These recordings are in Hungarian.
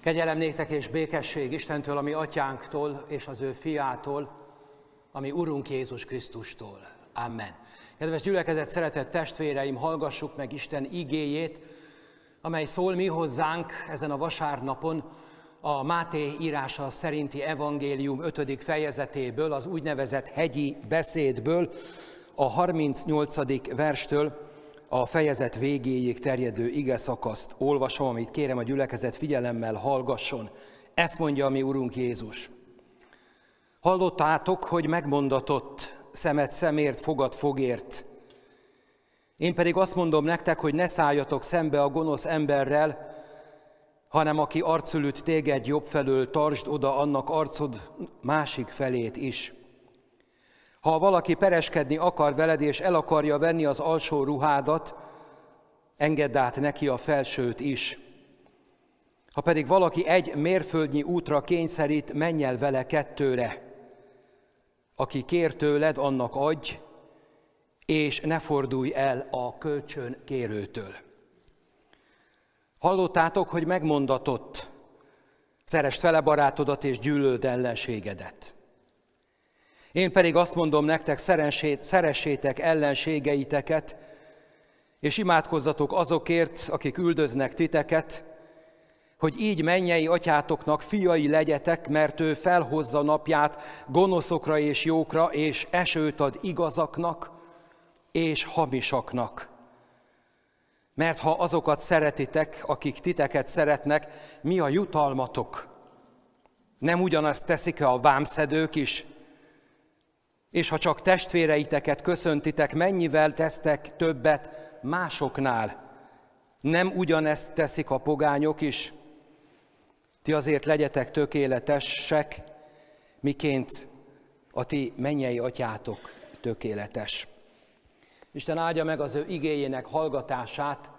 Kegyelem néktek és békesség Istentől, ami atyánktól és az ő fiától, ami Urunk Jézus Krisztustól. Amen. Kedves gyülekezet, szeretett testvéreim, hallgassuk meg Isten igéjét, amely szól mi hozzánk ezen a vasárnapon a Máté írása szerinti evangélium 5. fejezetéből, az úgynevezett hegyi beszédből, a 38. verstől a fejezet végéig terjedő ige szakaszt olvasom, amit kérem a gyülekezet figyelemmel hallgasson. Ezt mondja a mi Urunk Jézus. Hallottátok, hogy megmondatott, szemet szemért, fogad fogért. Én pedig azt mondom nektek, hogy ne szálljatok szembe a gonosz emberrel, hanem aki arcülütt téged jobb felől, tartsd oda annak arcod másik felét is. Ha valaki pereskedni akar veled, és el akarja venni az alsó ruhádat, engedd át neki a felsőt is. Ha pedig valaki egy mérföldnyi útra kényszerít, menj el vele kettőre. Aki kér tőled, annak adj, és ne fordulj el a kölcsön kérőtől. Hallottátok, hogy megmondatott, szerest fele barátodat és gyűlöld ellenségedet. Én pedig azt mondom nektek, szeressétek ellenségeiteket, és imádkozzatok azokért, akik üldöznek titeket, hogy így mennyei atyátoknak fiai legyetek, mert ő felhozza napját gonoszokra és jókra, és esőt ad igazaknak és hamisaknak. Mert ha azokat szeretitek, akik titeket szeretnek, mi a jutalmatok? Nem ugyanazt teszik-e a vámszedők is? És ha csak testvéreiteket köszöntitek, mennyivel tesztek többet másoknál? Nem ugyanezt teszik a pogányok is? Ti azért legyetek tökéletesek, miként a ti mennyei atyátok tökéletes. Isten áldja meg az ő igéjének hallgatását,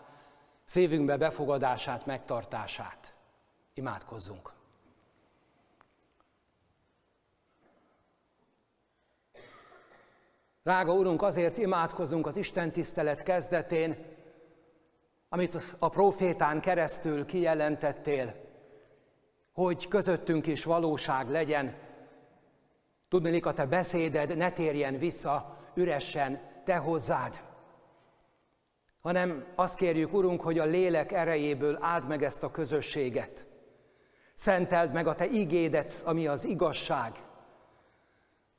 szívünkbe befogadását, megtartását. Imádkozzunk! Rága Urunk, azért imádkozunk az Isten tisztelet kezdetén, amit a profétán keresztül kijelentettél, hogy közöttünk is valóság legyen. Tudnélik, a te beszéded ne térjen vissza üresen te hozzád, hanem azt kérjük, Urunk, hogy a lélek erejéből áld meg ezt a közösséget. Szenteld meg a te ígédet, ami az igazság,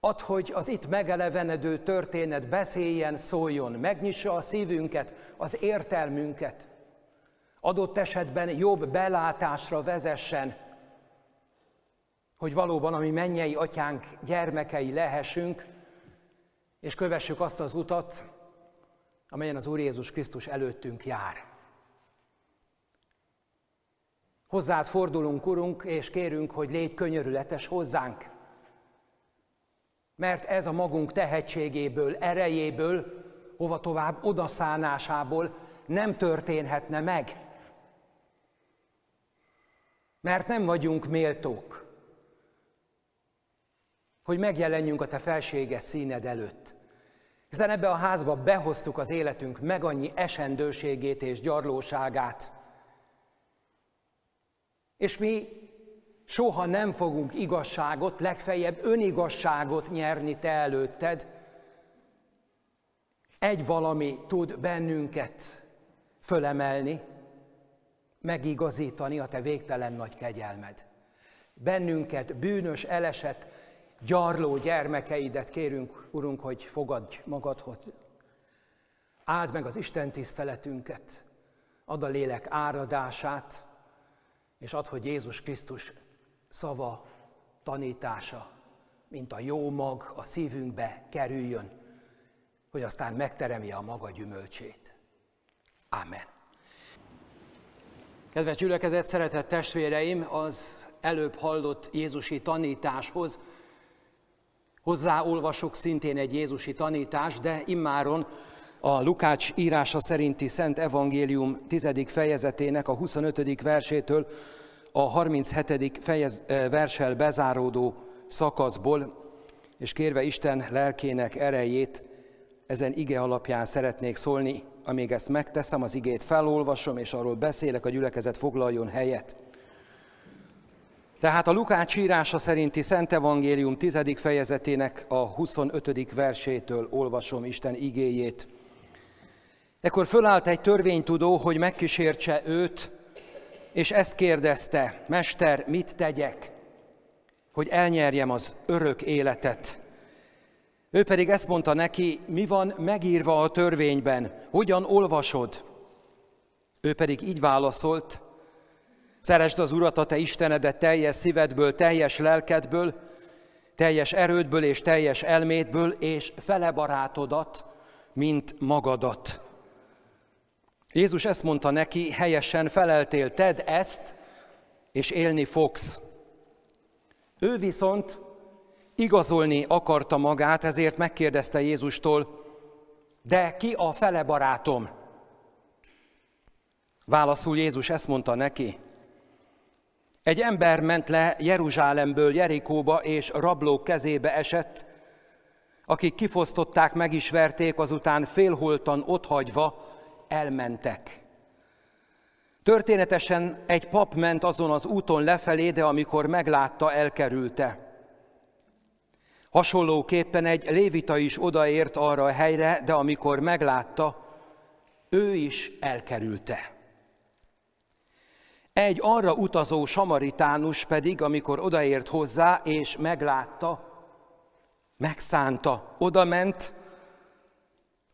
Add, hogy az itt megelevenedő történet beszéljen, szóljon, megnyissa a szívünket, az értelmünket. Adott esetben jobb belátásra vezessen, hogy valóban a mi mennyei atyánk gyermekei lehessünk, és kövessük azt az utat, amelyen az Úr Jézus Krisztus előttünk jár. Hozzád fordulunk, Urunk, és kérünk, hogy légy könyörületes hozzánk mert ez a magunk tehetségéből, erejéből, hova tovább odaszánásából nem történhetne meg. Mert nem vagyunk méltók, hogy megjelenjünk a te felséges színed előtt. Hiszen ebbe a házba behoztuk az életünk meg annyi esendőségét és gyarlóságát. És mi Soha nem fogunk igazságot, legfeljebb önigazságot nyerni te előtted. Egy valami tud bennünket fölemelni, megigazítani a te végtelen nagy kegyelmed. Bennünket, bűnös, elesett, gyarló gyermekeidet kérünk, Urunk, hogy fogadj magadhoz. Áld meg az Isten tiszteletünket, ad a lélek áradását, és ad, hogy Jézus Krisztus szava, tanítása, mint a jó mag a szívünkbe kerüljön, hogy aztán megteremje a maga gyümölcsét. Amen. Kedves gyülekezet, szeretett testvéreim, az előbb hallott Jézusi tanításhoz hozzáolvasok szintén egy Jézusi tanítás, de immáron a Lukács írása szerinti Szent Evangélium 10. fejezetének a 25. versétől a 37. Fejez, versel bezáródó szakaszból, és kérve Isten lelkének erejét, ezen ige alapján szeretnék szólni, amíg ezt megteszem, az igét felolvasom, és arról beszélek, a gyülekezet foglaljon helyet. Tehát a Lukács írása szerinti Szent Evangélium 10. fejezetének a 25. versétől olvasom Isten igéjét. Ekkor fölállt egy törvénytudó, hogy megkísértse őt, és ezt kérdezte, Mester, mit tegyek, hogy elnyerjem az örök életet? Ő pedig ezt mondta neki, mi van megírva a törvényben, hogyan olvasod? Ő pedig így válaszolt, Szeresd az Urat, a te Istenedet teljes szívedből, teljes lelkedből, teljes erődből és teljes elmédből, és fele barátodat, mint magadat. Jézus ezt mondta neki, helyesen feleltél, tedd ezt, és élni fogsz. Ő viszont igazolni akarta magát, ezért megkérdezte Jézustól, de ki a fele barátom? Válaszul Jézus ezt mondta neki, egy ember ment le Jeruzsálemből Jerikóba, és rablók kezébe esett, akik kifosztották, meg is verték, azután félholtan otthagyva elmentek. Történetesen egy pap ment azon az úton lefelé, de amikor meglátta, elkerülte. Hasonlóképpen egy lévita is odaért arra a helyre, de amikor meglátta, ő is elkerülte. Egy arra utazó samaritánus pedig, amikor odaért hozzá és meglátta, megszánta, odament,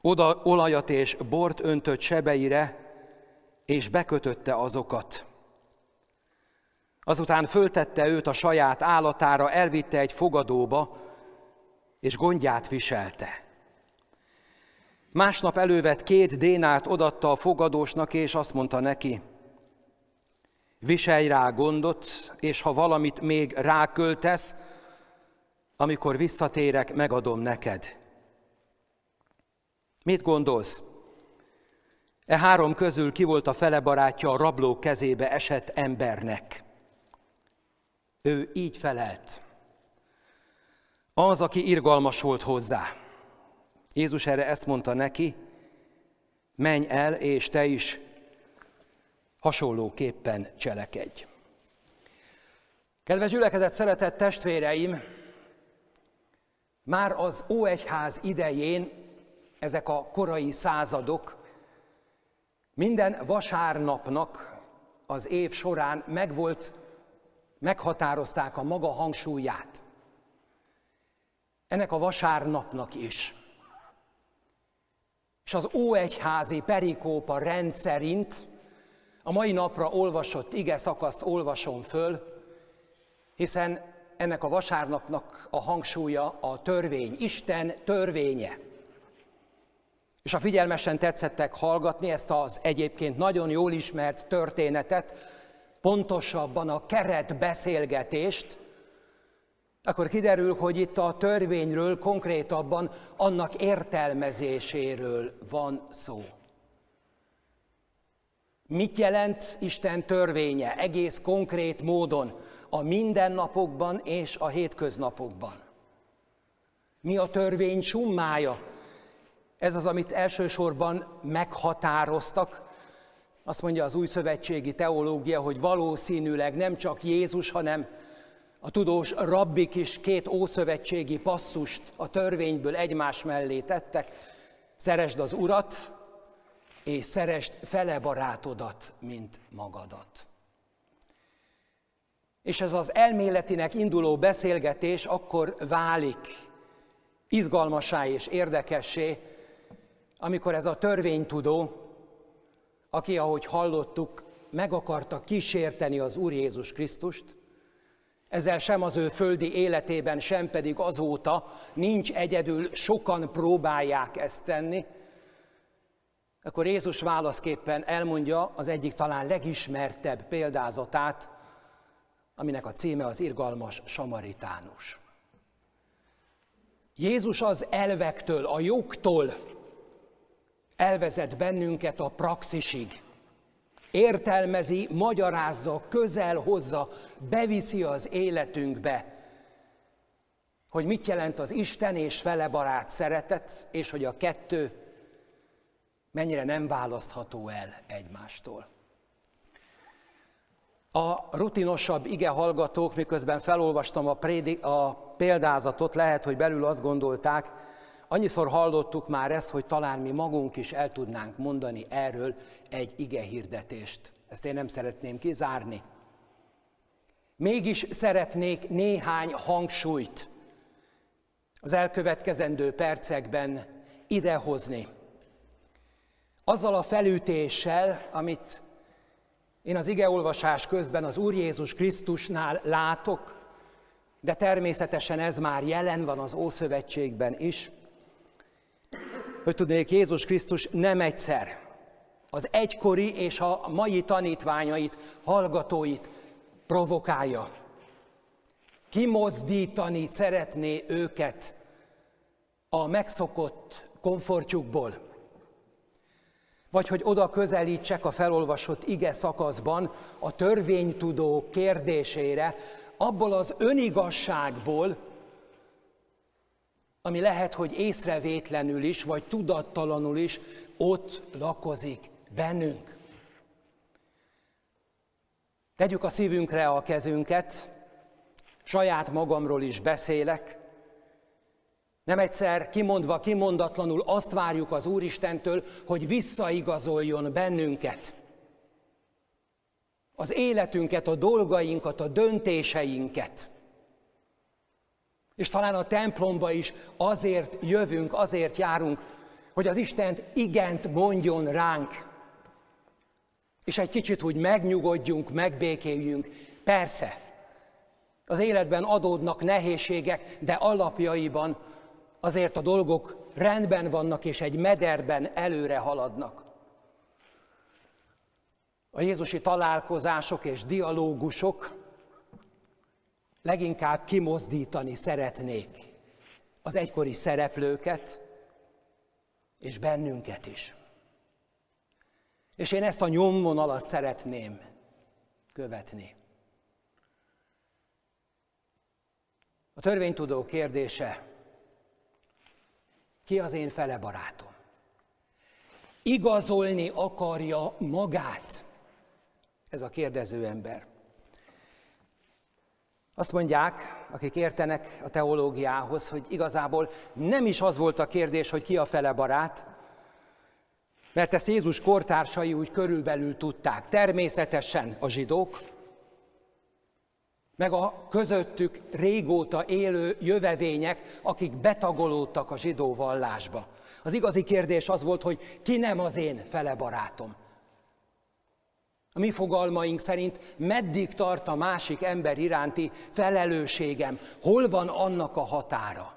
oda olajat és bort öntött sebeire, és bekötötte azokat. Azután föltette őt a saját állatára, elvitte egy fogadóba, és gondját viselte. Másnap elővett két dénát odatta a fogadósnak, és azt mondta neki, viselj rá gondot, és ha valamit még ráköltesz, amikor visszatérek, megadom neked. Mit gondolsz? E három közül ki volt a fele barátja a rablók kezébe esett embernek? Ő így felelt. Az, aki irgalmas volt hozzá. Jézus erre ezt mondta neki, menj el, és te is hasonlóképpen cselekedj. Kedves gyülekezet, szeretett testvéreim, már az Óegyház idején ezek a korai századok minden vasárnapnak az év során megvolt, meghatározták a maga hangsúlyát. Ennek a vasárnapnak is. És az Óegyházi perikópa rendszerint a mai napra olvasott ige szakaszt olvasom föl, hiszen ennek a vasárnapnak a hangsúlya a törvény, Isten törvénye. És a figyelmesen tetszettek hallgatni ezt az egyébként nagyon jól ismert történetet, pontosabban a keret beszélgetést, akkor kiderül, hogy itt a törvényről, konkrétabban annak értelmezéséről van szó. Mit jelent Isten törvénye egész konkrét módon a mindennapokban és a hétköznapokban? Mi a törvény summája? Ez az, amit elsősorban meghatároztak. Azt mondja az új szövetségi teológia, hogy valószínűleg nem csak Jézus, hanem a tudós rabbik is két ószövetségi passzust a törvényből egymás mellé tettek. Szeresd az Urat, és szerest fele barátodat, mint magadat. És ez az elméletinek induló beszélgetés akkor válik izgalmasá és érdekessé, amikor ez a törvénytudó, aki, ahogy hallottuk, meg akarta kísérteni az Úr Jézus Krisztust, ezzel sem az ő földi életében, sem pedig azóta nincs egyedül, sokan próbálják ezt tenni, akkor Jézus válaszképpen elmondja az egyik talán legismertebb példázatát, aminek a címe az irgalmas samaritánus. Jézus az elvektől, a jogtól elvezet bennünket a praxisig. Értelmezi, magyarázza, közel hozza, beviszi az életünkbe, hogy mit jelent az Isten és fele barát szeretet, és hogy a kettő mennyire nem választható el egymástól. A rutinosabb ige hallgatók, miközben felolvastam a, prédi, a példázatot, lehet, hogy belül azt gondolták, annyiszor hallottuk már ezt, hogy talán mi magunk is el tudnánk mondani erről egy ige hirdetést. Ezt én nem szeretném kizárni. Mégis szeretnék néhány hangsúlyt az elkövetkezendő percekben idehozni. Azzal a felütéssel, amit én az igeolvasás közben az Úr Jézus Krisztusnál látok, de természetesen ez már jelen van az Ószövetségben is, hogy tudnék, Jézus Krisztus nem egyszer az egykori és a mai tanítványait, hallgatóit provokálja. Kimozdítani szeretné őket a megszokott komfortjukból. Vagy hogy oda közelítsek a felolvasott ige szakaszban a törvénytudó kérdésére, abból az önigasságból, ami lehet, hogy észrevétlenül is, vagy tudattalanul is ott lakozik bennünk. Tegyük a szívünkre a kezünket, saját magamról is beszélek. Nem egyszer kimondva, kimondatlanul azt várjuk az Úristentől, hogy visszaigazoljon bennünket. Az életünket, a dolgainkat, a döntéseinket. És talán a templomba is azért jövünk, azért járunk, hogy az Istent igent mondjon ránk és egy kicsit úgy megnyugodjunk, megbékéljünk. Persze, az életben adódnak nehézségek, de alapjaiban azért a dolgok rendben vannak, és egy mederben előre haladnak. A Jézusi találkozások és dialógusok leginkább kimozdítani szeretnék az egykori szereplőket, és bennünket is. És én ezt a nyomvonalat szeretném követni. A törvénytudó kérdése, ki az én fele barátom? Igazolni akarja magát ez a kérdező ember. Azt mondják, akik értenek a teológiához, hogy igazából nem is az volt a kérdés, hogy ki a fele barát, mert ezt Jézus kortársai úgy körülbelül tudták. Természetesen a zsidók, meg a közöttük régóta élő jövevények, akik betagolódtak a zsidó vallásba. Az igazi kérdés az volt, hogy ki nem az én fele barátom. A mi fogalmaink szerint meddig tart a másik ember iránti felelősségem, hol van annak a határa.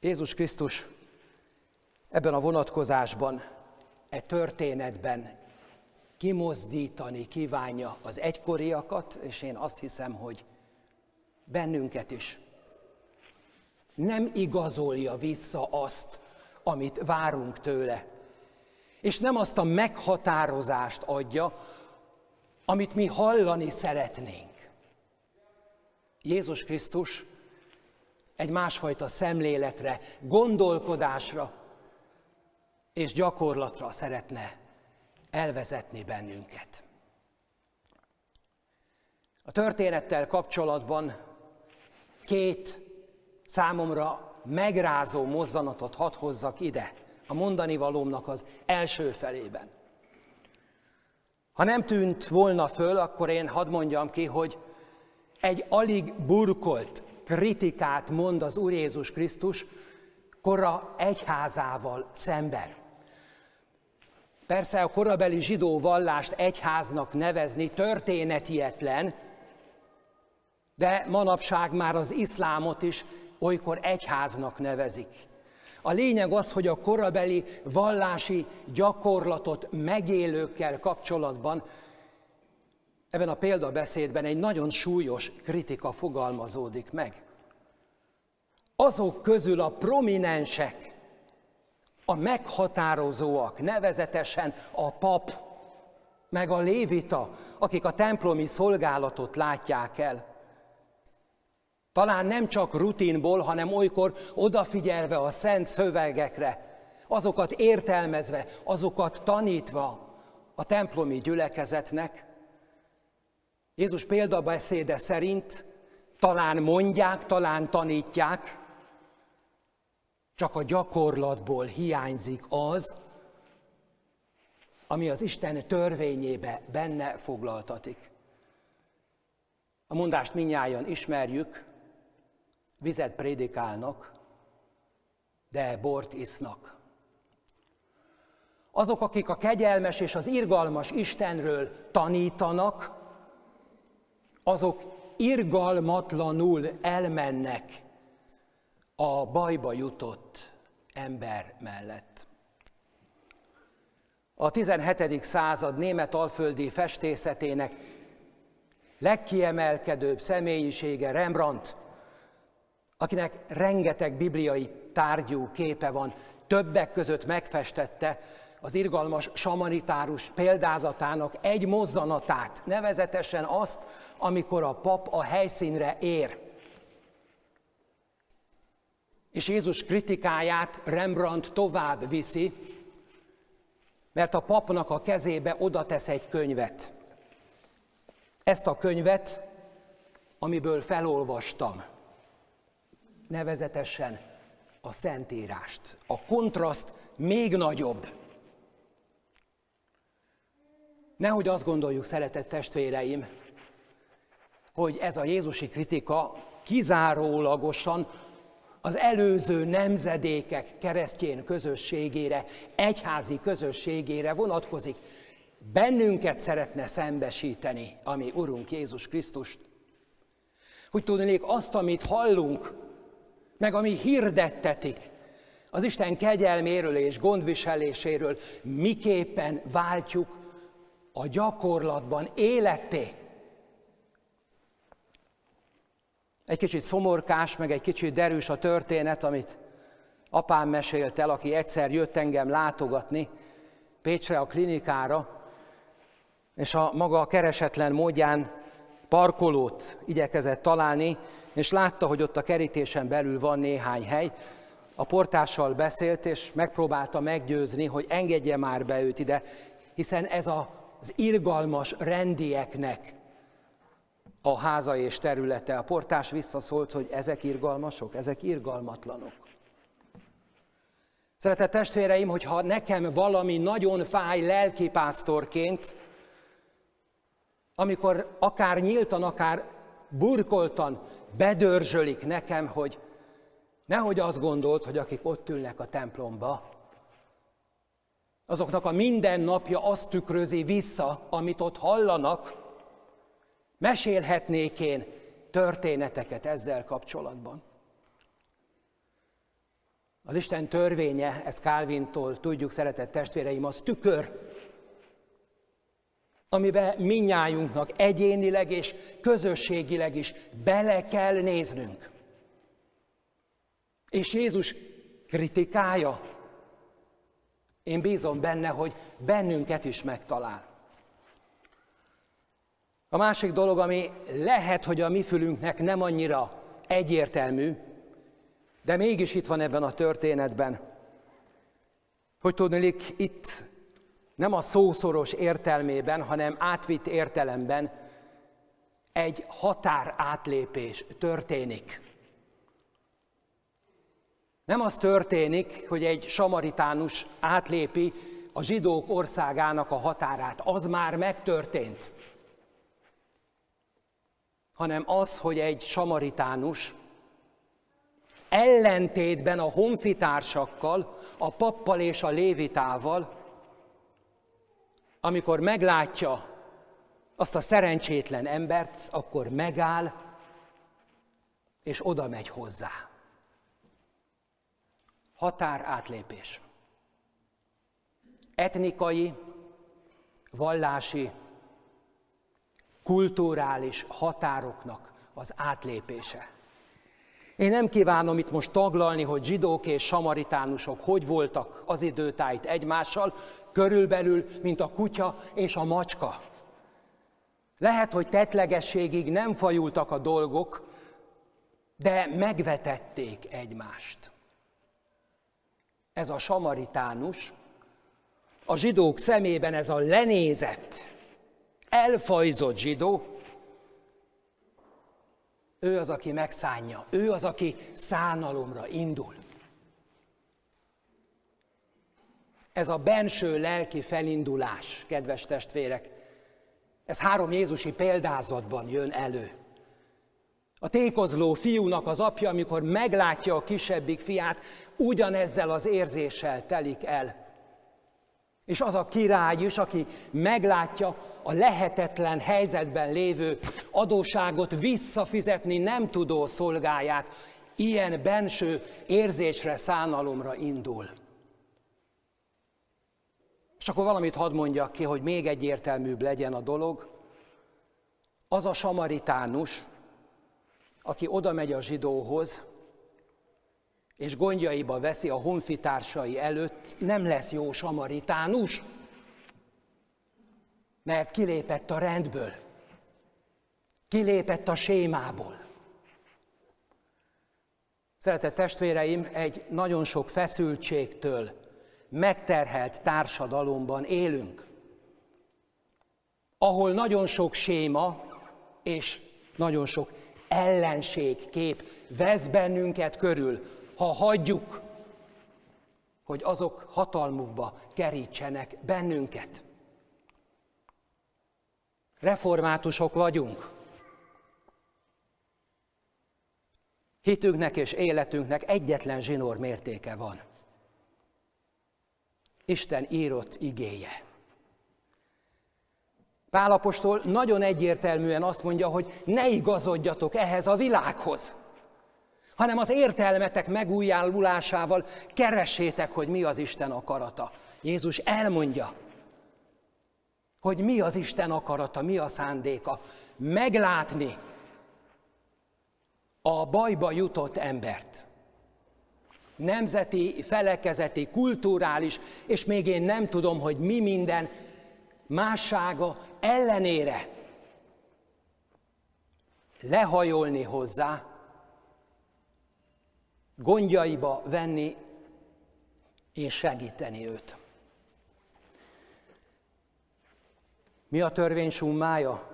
Jézus Krisztus ebben a vonatkozásban, e történetben kimozdítani kívánja az egykoriakat, és én azt hiszem, hogy bennünket is. Nem igazolja vissza azt, amit várunk tőle, és nem azt a meghatározást adja, amit mi hallani szeretnénk. Jézus Krisztus egy másfajta szemléletre, gondolkodásra és gyakorlatra szeretne elvezetni bennünket. A történettel kapcsolatban két számomra megrázó mozzanatot hadd hozzak ide, a mondani valómnak az első felében. Ha nem tűnt volna föl, akkor én hadd mondjam ki, hogy egy alig burkolt kritikát mond az Úr Jézus Krisztus kora egyházával szemben. Persze a korabeli zsidó vallást egyháznak nevezni történetietlen, de manapság már az iszlámot is olykor egyháznak nevezik. A lényeg az, hogy a korabeli vallási gyakorlatot megélőkkel kapcsolatban Ebben a példabeszédben egy nagyon súlyos kritika fogalmazódik meg. Azok közül a prominensek, a meghatározóak, nevezetesen a pap, meg a lévita, akik a templomi szolgálatot látják el. Talán nem csak rutinból, hanem olykor odafigyelve a szent szövegekre, azokat értelmezve, azokat tanítva, a templomi gyülekezetnek. Jézus példabeszéde szerint talán mondják, talán tanítják, csak a gyakorlatból hiányzik az, ami az Isten törvényébe benne foglaltatik. A mondást minnyáján ismerjük, vizet prédikálnak, de bort isznak. Azok, akik a kegyelmes és az irgalmas Istenről tanítanak, azok irgalmatlanul elmennek a bajba jutott ember mellett. A 17. század német alföldi festészetének legkiemelkedőbb személyisége Rembrandt, akinek rengeteg bibliai tárgyú képe van, többek között megfestette az irgalmas samanitárus példázatának egy mozzanatát, nevezetesen azt, amikor a pap a helyszínre ér. És Jézus kritikáját Rembrandt tovább viszi, mert a papnak a kezébe oda tesz egy könyvet. Ezt a könyvet, amiből felolvastam, nevezetesen a Szentírást. A kontraszt még nagyobb. Nehogy azt gondoljuk, szeretett testvéreim, hogy ez a Jézusi kritika kizárólagosan az előző nemzedékek keresztjén közösségére, egyházi közösségére vonatkozik. Bennünket szeretne szembesíteni, ami Urunk Jézus Krisztust. Hogy tudnék azt, amit hallunk, meg ami hirdettetik, az Isten kegyelméről és gondviseléséről miképpen váltjuk a gyakorlatban életté. Egy kicsit szomorkás, meg egy kicsit derűs a történet, amit apám mesélt el, aki egyszer jött engem látogatni Pécsre a klinikára, és a maga keresetlen módján parkolót igyekezett találni, és látta, hogy ott a kerítésen belül van néhány hely. A portással beszélt, és megpróbálta meggyőzni, hogy engedje már be őt ide, hiszen ez az irgalmas rendieknek a háza és területe. A portás visszaszólt, hogy ezek irgalmasok, ezek irgalmatlanok. Szeretett testvéreim, hogyha nekem valami nagyon fáj lelkipásztorként, amikor akár nyíltan, akár burkoltan bedörzsölik nekem, hogy nehogy azt gondolt, hogy akik ott ülnek a templomba, azoknak a mindennapja azt tükrözi vissza, amit ott hallanak, Mesélhetnék én történeteket ezzel kapcsolatban. Az Isten törvénye, ezt Kálvintól tudjuk, szeretett testvéreim, az tükör, amiben minnyájunknak egyénileg és közösségileg is bele kell néznünk. És Jézus kritikája, én bízom benne, hogy bennünket is megtalál. A másik dolog, ami lehet, hogy a mi fülünknek nem annyira egyértelmű, de mégis itt van ebben a történetben, hogy tudnék itt nem a szószoros értelmében, hanem átvitt értelemben egy határ átlépés történik. Nem az történik, hogy egy samaritánus átlépi a zsidók országának a határát, az már megtörtént hanem az, hogy egy samaritánus ellentétben a honfitársakkal, a pappal és a lévitával, amikor meglátja azt a szerencsétlen embert, akkor megáll, és oda megy hozzá. Határ átlépés. Etnikai, vallási, kulturális határoknak az átlépése. Én nem kívánom itt most taglalni, hogy zsidók és samaritánusok hogy voltak az időtájt egymással, körülbelül, mint a kutya és a macska. Lehet, hogy tetlegességig nem fajultak a dolgok, de megvetették egymást. Ez a samaritánus a zsidók szemében ez a lenézett, elfajzott zsidó, ő az, aki megszánja, ő az, aki szánalomra indul. Ez a benső lelki felindulás, kedves testvérek, ez három Jézusi példázatban jön elő. A tékozló fiúnak az apja, amikor meglátja a kisebbik fiát, ugyanezzel az érzéssel telik el. És az a király is, aki meglátja a lehetetlen helyzetben lévő adóságot visszafizetni nem tudó szolgáját, ilyen benső érzésre, szánalomra indul. És akkor valamit hadd mondjak ki, hogy még egyértelműbb legyen a dolog. Az a samaritánus, aki oda megy a zsidóhoz, és gondjaiba veszi a honfitársai előtt, nem lesz jó samaritánus, mert kilépett a rendből, kilépett a sémából. Szeretett testvéreim, egy nagyon sok feszültségtől megterhelt társadalomban élünk, ahol nagyon sok séma és nagyon sok ellenségkép vesz bennünket körül, ha hagyjuk, hogy azok hatalmukba kerítsenek bennünket. Reformátusok vagyunk. Hitünknek és életünknek egyetlen zsinór mértéke van. Isten írott igéje. Pálapostól nagyon egyértelműen azt mondja, hogy ne igazodjatok ehhez a világhoz, hanem az értelmetek megújjálulásával keressétek, hogy mi az Isten akarata. Jézus elmondja, hogy mi az Isten akarata, mi a szándéka. Meglátni a bajba jutott embert. Nemzeti, felekezeti, kulturális, és még én nem tudom, hogy mi minden mássága ellenére lehajolni hozzá, gondjaiba venni és segíteni őt. Mi a törvény summája?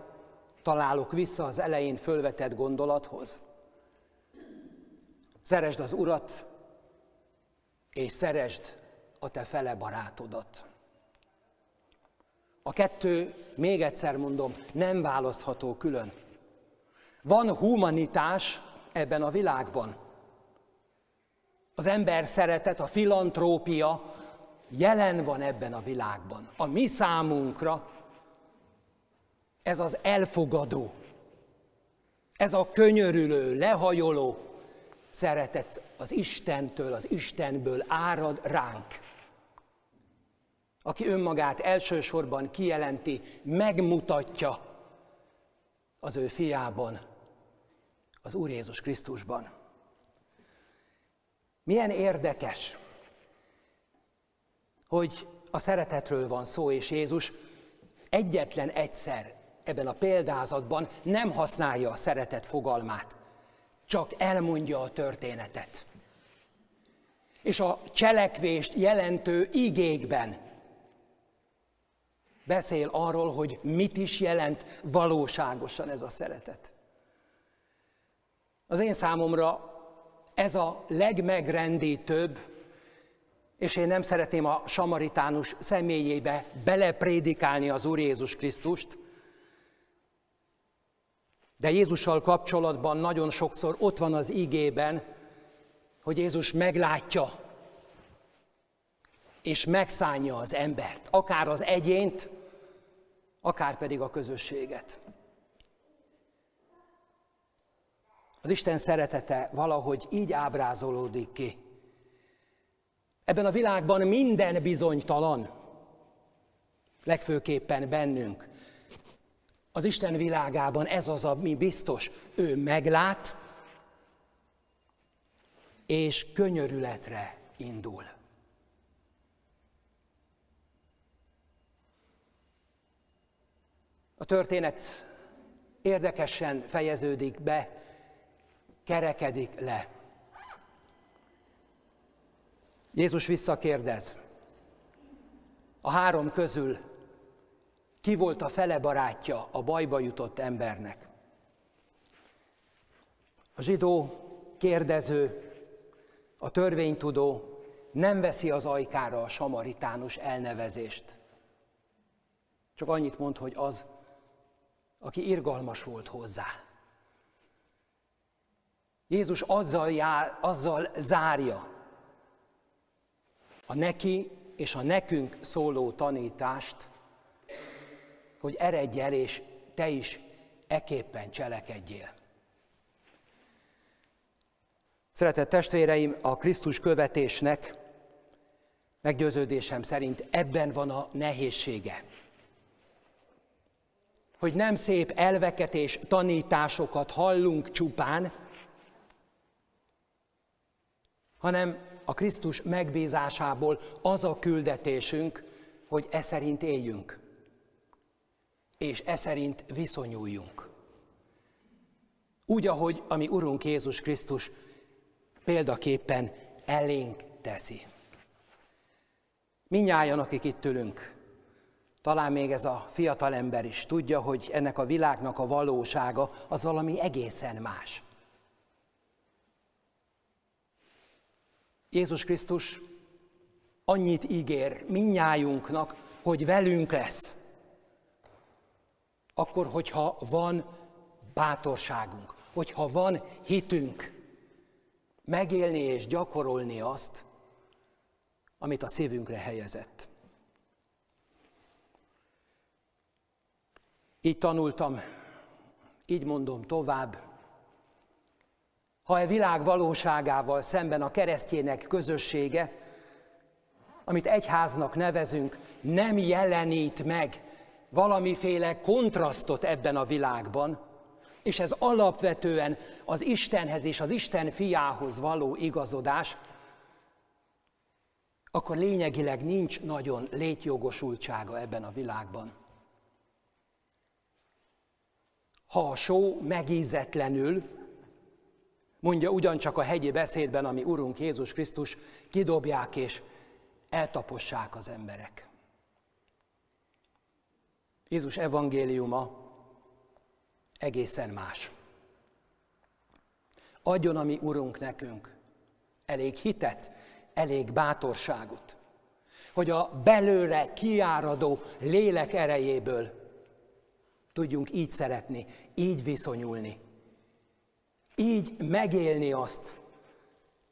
Találok vissza az elején fölvetett gondolathoz. Szeresd az Urat, és szeresd a te fele barátodat. A kettő, még egyszer mondom, nem választható külön. Van humanitás ebben a világban. Az ember szeretet, a filantrópia jelen van ebben a világban. A mi számunkra ez az elfogadó, ez a könyörülő, lehajoló szeretet az Istentől, az Istenből árad ránk. Aki önmagát elsősorban kijelenti, megmutatja az ő fiában, az Úr Jézus Krisztusban. Milyen érdekes, hogy a szeretetről van szó, és Jézus egyetlen egyszer ebben a példázatban nem használja a szeretet fogalmát, csak elmondja a történetet. És a cselekvést jelentő igékben beszél arról, hogy mit is jelent valóságosan ez a szeretet. Az én számomra ez a legmegrendítőbb, és én nem szeretném a samaritánus személyébe beleprédikálni az Úr Jézus Krisztust, de Jézussal kapcsolatban nagyon sokszor ott van az ígében, hogy Jézus meglátja és megszánja az embert, akár az egyént, akár pedig a közösséget. Az Isten szeretete valahogy így ábrázolódik ki. Ebben a világban minden bizonytalan, legfőképpen bennünk. Az Isten világában ez az, ami biztos. Ő meglát, és könyörületre indul. A történet érdekesen fejeződik be, kerekedik le. Jézus visszakérdez. a három közül ki volt a fele barátja a bajba jutott embernek? A zsidó kérdező, a törvénytudó nem veszi az ajkára a samaritánus elnevezést. Csak annyit mond, hogy az, aki irgalmas volt hozzá. Jézus azzal, jár, azzal zárja a neki és a nekünk szóló tanítást, hogy eredj el, és te is eképpen cselekedjél. Szeretett testvéreim, a Krisztus követésnek meggyőződésem szerint ebben van a nehézsége. Hogy nem szép elveket és tanításokat hallunk csupán, hanem a Krisztus megbízásából az a küldetésünk, hogy e szerint éljünk, és e szerint viszonyuljunk. Úgy, ahogy a mi Urunk Jézus Krisztus példaképpen elénk teszi. Minnyáján, akik itt ülünk, talán még ez a fiatal ember is tudja, hogy ennek a világnak a valósága az valami egészen más. Jézus Krisztus annyit ígér minnyájunknak, hogy velünk lesz. Akkor, hogyha van bátorságunk, hogyha van hitünk, megélni és gyakorolni azt, amit a szívünkre helyezett. Így tanultam, így mondom tovább. Ha e világ valóságával szemben a keresztjének közössége, amit egyháznak nevezünk, nem jelenít meg valamiféle kontrasztot ebben a világban, és ez alapvetően az Istenhez és az Isten fiához való igazodás, akkor lényegileg nincs nagyon létjogosultsága ebben a világban. Ha a só megízetlenül, mondja ugyancsak a hegyi beszédben, ami Urunk Jézus Krisztus, kidobják és eltapossák az emberek. Jézus evangéliuma egészen más. Adjon a mi Urunk nekünk elég hitet, elég bátorságot, hogy a belőle kiáradó lélek erejéből tudjunk így szeretni, így viszonyulni, így megélni azt,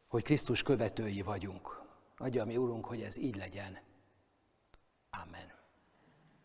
hogy Krisztus követői vagyunk. Adja mi Urunk, hogy ez így legyen. Amen.